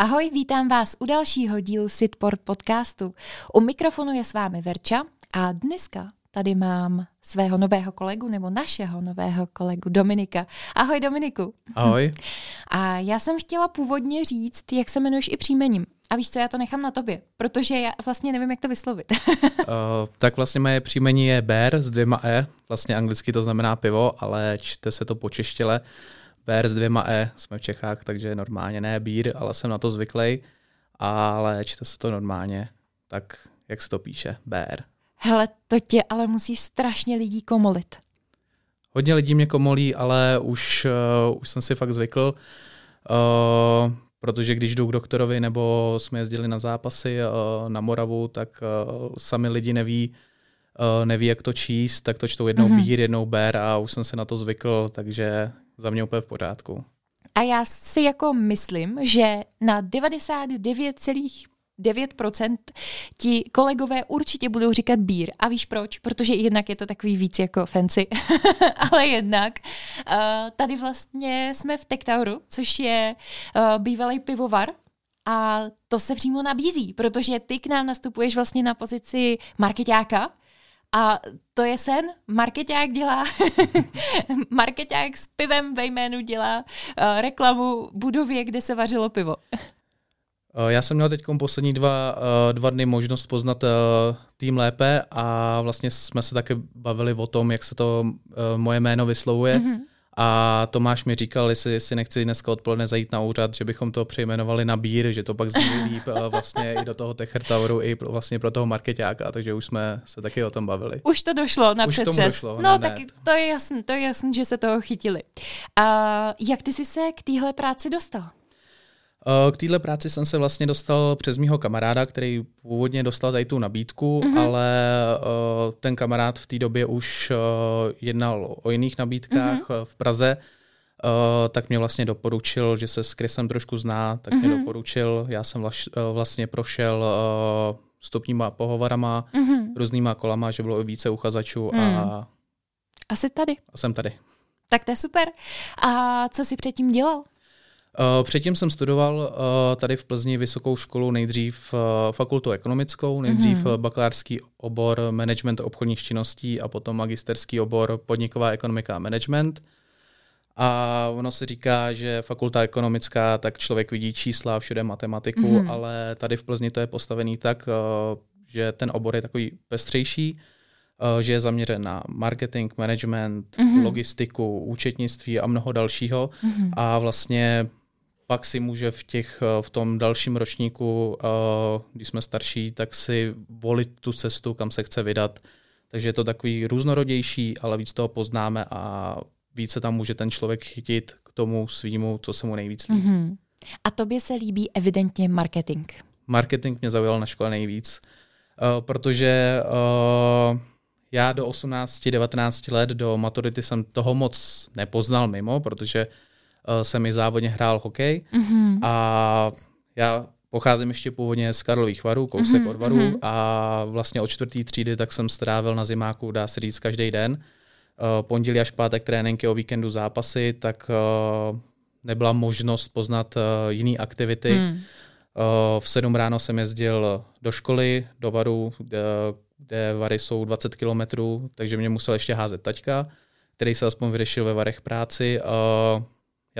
Ahoj, vítám vás u dalšího dílu Sitport podcastu. U mikrofonu je s vámi Verča a dneska tady mám svého nového kolegu nebo našeho nového kolegu Dominika. Ahoj Dominiku. Ahoj. A já jsem chtěla původně říct, jak se jmenuješ i příjmením. A víš co, já to nechám na tobě, protože já vlastně nevím, jak to vyslovit. uh, tak vlastně moje příjmení je Bear s dvěma E, vlastně anglicky to znamená pivo, ale čte se to po češtile. Bear s dvěma E, jsme v Čechách, takže normálně ne bír, ale jsem na to zvyklý, ale čte se to normálně, tak jak se to píše, Bear. Hele, to tě ale musí strašně lidí komolit. Hodně lidí mě komolí, ale už, uh, už jsem si fakt zvykl, uh, protože když jdu k doktorovi nebo jsme jezdili na zápasy uh, na Moravu, tak uh, sami lidi neví, uh, neví, jak to číst, tak to čtou jednou mm-hmm. bír, jednou ber a už jsem se na to zvykl, takže za mě úplně v pořádku. A já si jako myslím, že na 99,9% ti kolegové určitě budou říkat bír. A víš proč? Protože jednak je to takový víc jako fancy, ale jednak uh, tady vlastně jsme v Tektauru, což je uh, bývalý pivovar, a to se přímo nabízí, protože ty k nám nastupuješ vlastně na pozici marketáka, a to je sen. Marketák dělá, marketák s pivem ve jménu dělá uh, reklamu budově, kde se vařilo pivo. Eh, já jsem měl teď poslední dva, uh, dva dny možnost poznat tým lépe a vlastně jsme se také bavili o tom, jak se to moje jméno vyslovuje. Mm-hmm. A Tomáš mi říkal, jestli si nechci dneska odpoledne zajít na úřad, že bychom to přejmenovali na bír, že to pak zní líp vlastně i do toho Techrtauru, i pro, vlastně pro toho marketáka, takže už jsme se taky o tom bavili. Už to došlo na už přetřes. Došlo, no, tak to je jasný, to je jasný, že se toho chytili. A jak ty jsi se k téhle práci dostal? Eh, k téhle práci jsem se vlastně dostal přes mýho kamaráda, který původně dostal tady tu nabídku, mm-hmm. ale uh, ten kamarád v té době už uh, jednal o jiných nabídkách mm-hmm. v Praze, tak mě vlastně doporučil, že se s Krysem trošku zná, tak mm-hmm. mě mhm. doporučil. Já jsem vlastně prošel stupníma pohovorama, mm-hmm. různýma kolama, že bylo více uchazačů mm. a... Asi tady. A jsem tady. Tak to je super. A co jsi předtím dělal? Uh, předtím jsem studoval uh, tady v Plzni vysokou školu, nejdřív uh, fakultu ekonomickou, nejdřív mm-hmm. bakalářský obor management obchodních činností a potom magisterský obor podniková ekonomika a management. A ono se říká, že fakulta ekonomická, tak člověk vidí čísla, všude matematiku, mm-hmm. ale tady v Plzni to je postavený tak, že ten obor je takový pestřejší, že je zaměřen na marketing, management, mm-hmm. logistiku, účetnictví a mnoho dalšího. Mm-hmm. A vlastně pak si může v, těch, eh, v tom dalším ročníku, eh, když jsme starší, tak si volit tu cestu, kam se chce vydat. Takže je to takový různorodější, ale víc toho poznáme a více tam může ten člověk chytit k tomu svýmu, co se mu nejvíc líbí. Mm-hmm. A tobě se líbí evidentně marketing. Marketing mě zaujal na škole nejvíc, uh, protože já do 18-19 let do maturity jsem toho moc nepoznal mimo, protože uh, jsem i závodně hrál hokej mm-hmm. a já pocházím ještě původně z Karlových varů, kousek mm-hmm. od varů mm-hmm. a vlastně od čtvrtý třídy tak jsem strávil na zimáku, dá se říct, každý den. Uh, pondělí až pátek tréninky, o víkendu zápasy, tak uh, nebyla možnost poznat uh, jiné aktivity. Mm. Uh, v sedm ráno jsem jezdil do školy, do varu, kde, kde vary jsou 20 kilometrů, takže mě musel ještě házet taťka, který se aspoň vyřešil ve varech práci.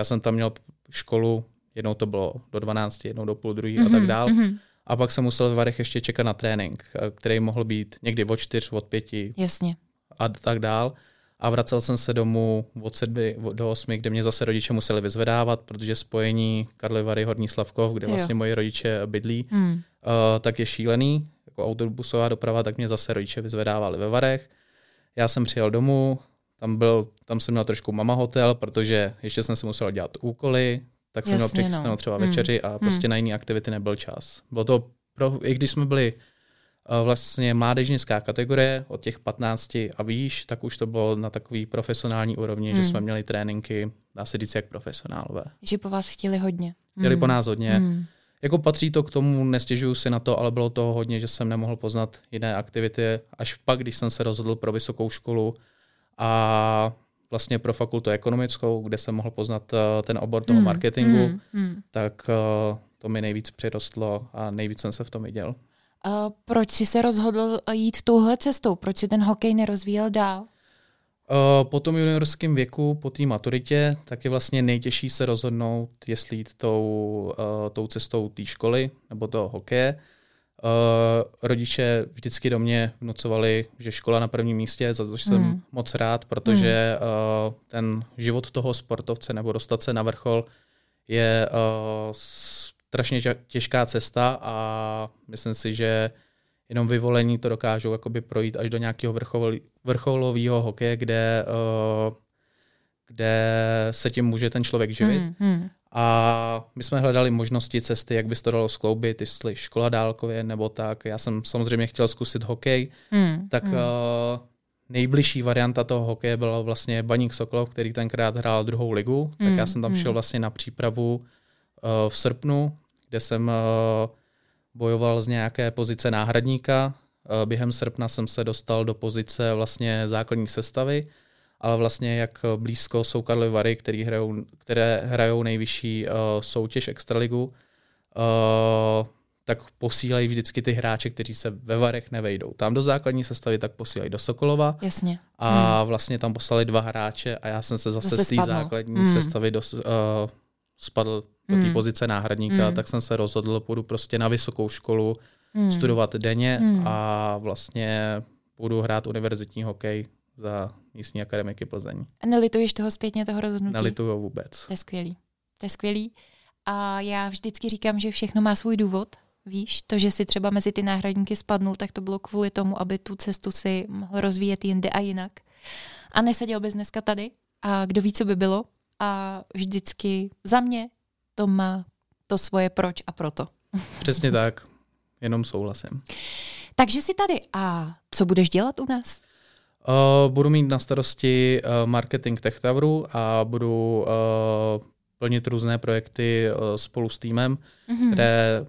Já jsem tam měl školu, jednou to bylo do 12, jednou do půl druhý mm-hmm, a tak mhm, dál. Mm-hmm. A pak jsem musel v Varech ještě čekat na trénink, eh, který mohl být někdy od čtyř, od pěti Jasně. a tak dál. A vracel jsem se domů od sedmi do osmi, kde mě zase rodiče museli vyzvedávat, protože spojení Karlovy Vary Horní Slavkov, kde vlastně moji rodiče bydlí, mm. uh, tak je šílený. Jako autobusová doprava, tak mě zase rodiče vyzvedávali ve Varech. Já jsem přijel domů, tam, byl, tam jsem měl trošku mama hotel, protože ještě jsem si musel dělat úkoly, tak jsem Jasně, měl no. třeba hmm. večeři a prostě hmm. na jiné aktivity nebyl čas. Bylo to, pro, i když jsme byli uh, vlastně mládežnická kategorie od těch 15 a výš, tak už to bylo na takový profesionální úrovni, hmm. že jsme měli tréninky, dá se říct, jak profesionálové. Že po vás chtěli hodně. Chtěli hmm. po nás hodně. Hmm. Jako patří to k tomu, nestěžuju si na to, ale bylo toho hodně, že jsem nemohl poznat jiné aktivity. Až pak, když jsem se rozhodl pro vysokou školu, a vlastně pro fakultu ekonomickou, kde jsem mohl poznat uh, ten obor toho mm, marketingu, mm, mm. tak uh, to mi nejvíc přirostlo a nejvíc jsem se v tom viděl. Uh, proč jsi se rozhodl jít touhle cestou? Proč si ten hokej nerozvíjel dál? Po tom juniorském věku, po té maturitě, tak je vlastně nejtěžší se rozhodnout, jestli jít tou, tou cestou té školy nebo toho hokeje. Uh, rodiče vždycky do mě vnucovali, že škola na prvním místě, za to jsem mm. moc rád, protože mm. uh, ten život toho sportovce nebo dostat se na vrchol je uh, strašně těžká cesta a myslím si, že jenom vyvolení to dokážou jakoby projít až do nějakého vrcholového hokeje, kde, uh, kde se tím může ten člověk živit. Mm, mm. A my jsme hledali možnosti, cesty, jak by se to dalo skloubit, jestli škola dálkově nebo tak. Já jsem samozřejmě chtěl zkusit hokej, mm, tak mm. Uh, nejbližší varianta toho hokeje byla vlastně Baník Sokolov, který tenkrát hrál druhou ligu, tak mm, já jsem tam mm. šel vlastně na přípravu uh, v srpnu, kde jsem uh, bojoval z nějaké pozice náhradníka. Uh, během srpna jsem se dostal do pozice vlastně základní sestavy ale vlastně jak blízko jsou Karlovy Vary, který hrajou, které hrajou nejvyšší uh, soutěž Extraligu, uh, tak posílají vždycky ty hráče, kteří se ve Varech nevejdou. Tam do základní sestavy tak posílají do Sokolova. Jasně. A hmm. vlastně tam poslali dva hráče a já jsem se zase, zase z té základní hmm. sestavy do, uh, spadl do té hmm. pozice náhradníka, hmm. tak jsem se rozhodl, půjdu prostě na vysokou školu, hmm. studovat denně hmm. a vlastně budu hrát univerzitní hokej za místní akademiky Plzeň. A nelituješ toho zpětně, toho rozhodnutí? Nelituju vůbec. To je skvělý. To je skvělý. A já vždycky říkám, že všechno má svůj důvod. Víš, to, že si třeba mezi ty náhradníky spadnul, tak to bylo kvůli tomu, aby tu cestu si mohl rozvíjet jinde a jinak. A neseděl bys dneska tady a kdo ví, co by bylo. A vždycky za mě to má to svoje proč a proto. Přesně tak, jenom souhlasím. Takže jsi tady a co budeš dělat u nás? Uh, budu mít na starosti uh, marketing Tech Toweru a budu uh, plnit různé projekty uh, spolu s týmem, mm-hmm. které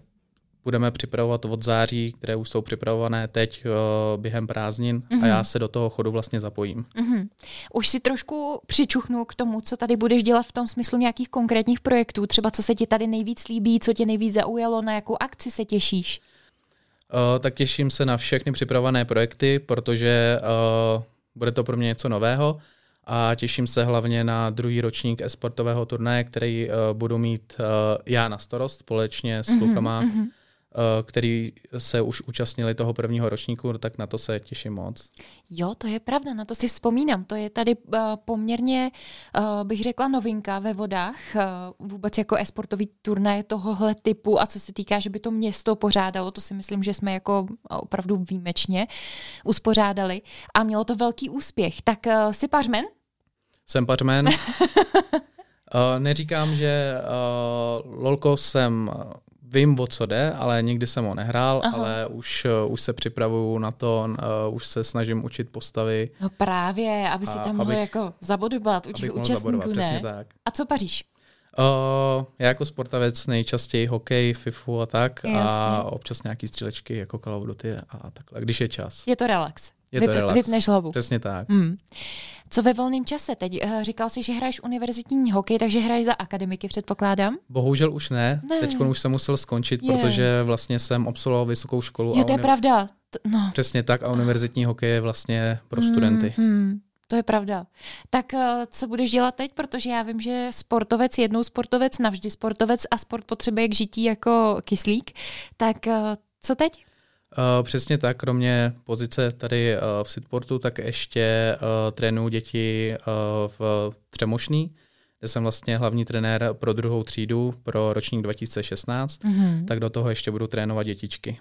budeme připravovat od září, které už jsou připravované teď uh, během prázdnin mm-hmm. a mhm. já se do toho chodu vlastně zapojím. Mm-hmm. Už si trošku přičuchnu k tomu, co tady budeš dělat v tom smyslu nějakých konkrétních projektů, třeba co se ti tady nejvíc líbí, co tě nejvíc zaujalo, na jakou akci se těšíš? Uh, tak těším se na všechny připravené projekty, protože uh, bude to pro mě něco nového a těším se hlavně na druhý ročník esportového turnaje, který uh, budu mít uh, já na starost společně s mm-hmm, klukama. Mm-hmm Eh, který se už účastnili toho prvního ročníku, tak na to se těším moc. Jo, to je pravda, na to si vzpomínám. To je tady uh, poměrně, uh, bych řekla, novinka ve vodách, uh, vůbec jako esportový turnaj tohohle typu a co se týká, že by to město pořádalo, to si myslím, že jsme jako opravdu výjimečně uspořádali a mělo to velký úspěch. Tak uh, jsi pařmen? Jsem pařmen. uh, neříkám, že uh, lolko jsem vím, o co jde, ale nikdy jsem ho nehrál, Aha. ale už, uh, už se připravuju na to, uh, už se snažím učit postavy. No právě, aby si tam mohl jako zabodovat u těch účastníků, ne? Tak. A co paříš? Uh, já jako sportovec nejčastěji hokej, FIFU a tak Jasně. a občas nějaký střílečky jako Call of Duty a takhle, když je čas. Je to relax. Je to relax. Vypneš hlavu. Přesně tak. Hmm. Co ve volném čase? Teď uh, říkal jsi, že hraješ univerzitní hokej, takže hraješ za akademiky, předpokládám? Bohužel už ne. ne. Teď už jsem musel skončit, je. protože vlastně jsem absolvoval vysokou školu. Jo, to je uni- pravda. No. Přesně tak a univerzitní hokej je vlastně pro hmm, studenty. Hmm. To je pravda. Tak uh, co budeš dělat teď? Protože já vím, že sportovec, jednou sportovec, navždy sportovec a sport potřebuje k žití jako kyslík. Tak uh, co teď? Uh, přesně tak, kromě pozice tady uh, v Sitportu, tak ještě uh, trénuju děti v Třemošný, kde jsem vlastně hlavní trenér pro druhou třídu pro ročník 2016, mm-hmm. tak do toho ještě budu trénovat dětičky.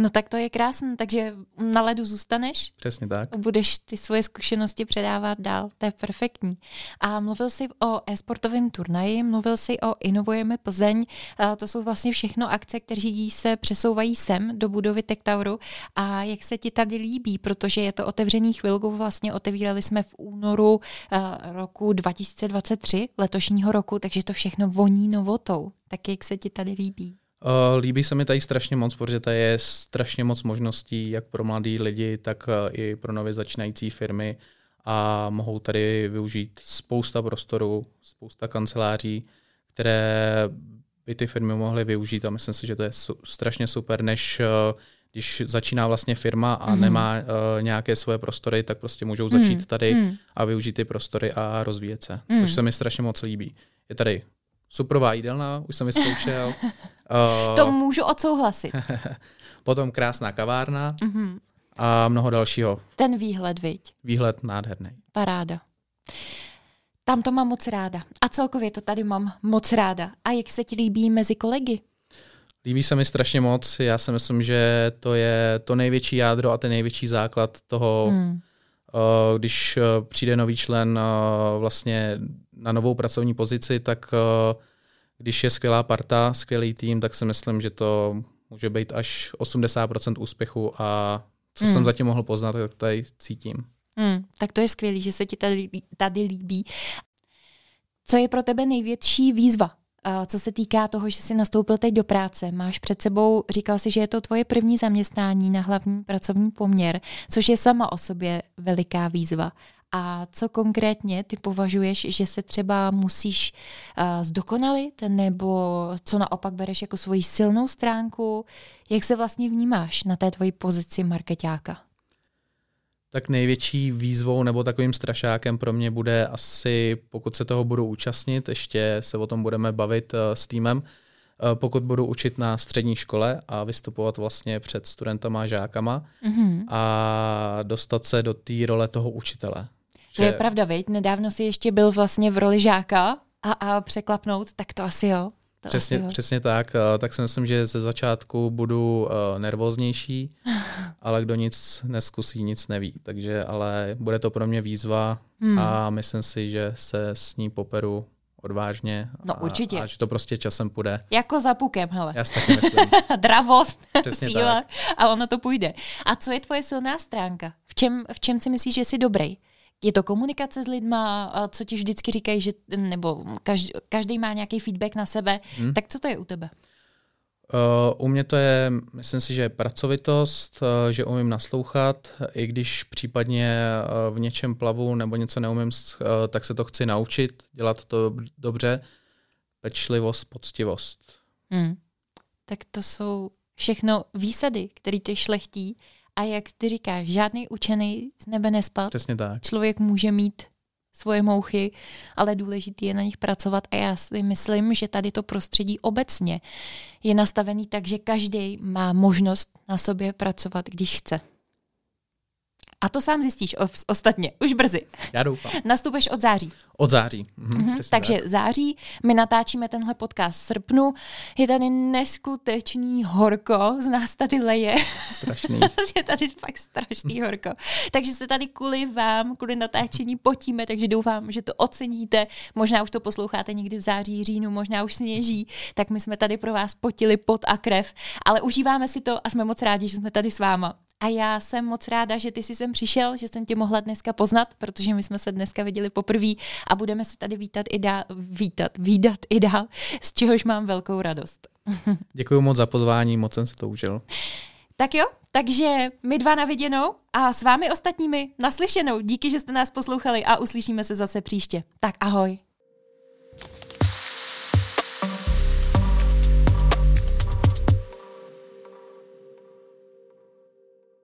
No tak to je krásné, takže na ledu zůstaneš. Přesně tak. Budeš ty svoje zkušenosti předávat dál, to je perfektní. A mluvil jsi o e-sportovém turnaji, mluvil jsi o Inovujeme Plzeň, a to jsou vlastně všechno akce, které se přesouvají sem do budovy Tech Toweru. A jak se ti tady líbí, protože je to otevřený chvilku, vlastně otevírali jsme v únoru roku 2023, letošního roku, takže to všechno voní novotou. Tak jak se ti tady líbí? Uh, líbí se mi tady strašně moc, protože tady je strašně moc možností, jak pro mladý lidi, tak uh, i pro nově začínající firmy. a mohou tady využít spousta prostoru, spousta kanceláří, které by ty firmy mohly využít a myslím si, že to je su- strašně super, než uh, když začíná vlastně firma a mm. nemá uh, nějaké svoje prostory, tak prostě můžou začít mm. tady mm. a využít ty prostory a rozvíjet se, mm. což se mi strašně moc líbí. Je tady superová jídelna, už jsem vyzkoušel. uh, to můžu odsouhlasit. potom krásná kavárna mm-hmm. a mnoho dalšího. Ten výhled, viď? Výhled nádherný. Paráda. Tam to mám moc ráda. A celkově to tady mám moc ráda. A jak se ti líbí mezi kolegy? Líbí se mi strašně moc. Já si myslím, že to je to největší jádro a ten největší základ toho, hmm. Eh, když eh, přijde nový člen eh, vlastně na novou pracovní pozici, tak když je skvělá parta, skvělý tým, tak si myslím, že to může být až 80% úspěchu a co hmm. jsem zatím mohl poznat, tak tady cítím. Hmm, tak to je skvělé, že se ti tady, tady líbí. Co je pro tebe největší výzva co se týká toho, že jsi nastoupil teď do práce, máš před sebou, říkal si, že je to tvoje první zaměstnání na hlavní pracovní poměr, což je sama o sobě veliká výzva. A co konkrétně ty považuješ, že se třeba musíš uh, zdokonalit, nebo co naopak bereš jako svoji silnou stránku? Jak se vlastně vnímáš na té tvoji pozici marketáka? tak největší výzvou nebo takovým strašákem pro mě bude asi, pokud se toho budu účastnit, ještě se o tom budeme bavit eh, s týmem, eh, pokud budu učit na střední škole a vystupovat vlastně před studentama a žákama mm-hmm. a dostat se do té role toho učitele. To je pravda, viď? Nedávno si ještě byl vlastně v roli žáka a, a překlapnout, tak to asi jo. To přesně, asi jo. přesně tak. Eh, tak si myslím, že ze začátku budu uh, nervóznější, ale kdo nic neskusí, nic neví. Takže, ale bude to pro mě výzva hmm. a myslím si, že se s ní poperu odvážně. No a, určitě. A že to prostě časem půjde. Jako za pukem, hele. Já si taky myslím. Dravost, Přesně síla tak. a ono to půjde. A co je tvoje silná stránka? V čem, v čem si myslíš, že jsi dobrý? Je to komunikace s lidma, co ti vždycky říkají, že, nebo každý, každý má nějaký feedback na sebe, hmm. tak co to je u tebe? Uh, u mě to je, myslím si, že je pracovitost, uh, že umím naslouchat, i když případně uh, v něčem plavu nebo něco neumím, tak se to chci naučit, dělat to dobře. Pečlivost, poctivost. Hmm. Tak to jsou všechno výsady, které tě šlechtí a jak ty říkáš, žádný učený z nebe nespad. Přesně tak. Člověk může mít svoje mouchy, ale důležité je na nich pracovat a já si myslím, že tady to prostředí obecně je nastavený tak, že každý má možnost na sobě pracovat, když chce. A to sám zjistíš ostatně, už brzy. Já doufám. Nastupeš od září. Od září. Mhm, mm-hmm, takže tak. září, my natáčíme tenhle podcast v srpnu, je tady neskutečný horko, z nás tady leje. Strašný. je tady fakt strašný horko. Takže se tady kvůli vám, kvůli natáčení potíme, takže doufám, že to oceníte. Možná už to posloucháte někdy v září, říjnu, možná už sněží, tak my jsme tady pro vás potili pot a krev, ale užíváme si to a jsme moc rádi, že jsme tady s váma. A já jsem moc ráda, že ty jsi sem přišel, že jsem tě mohla dneska poznat, protože my jsme se dneska viděli poprvé a budeme se tady vítat i dál, vítat, výdat i dál, z čehož mám velkou radost. Děkuji moc za pozvání, moc jsem se to užil. Tak jo, takže my dva na viděnou a s vámi ostatními naslyšenou. Díky, že jste nás poslouchali a uslyšíme se zase příště. Tak ahoj.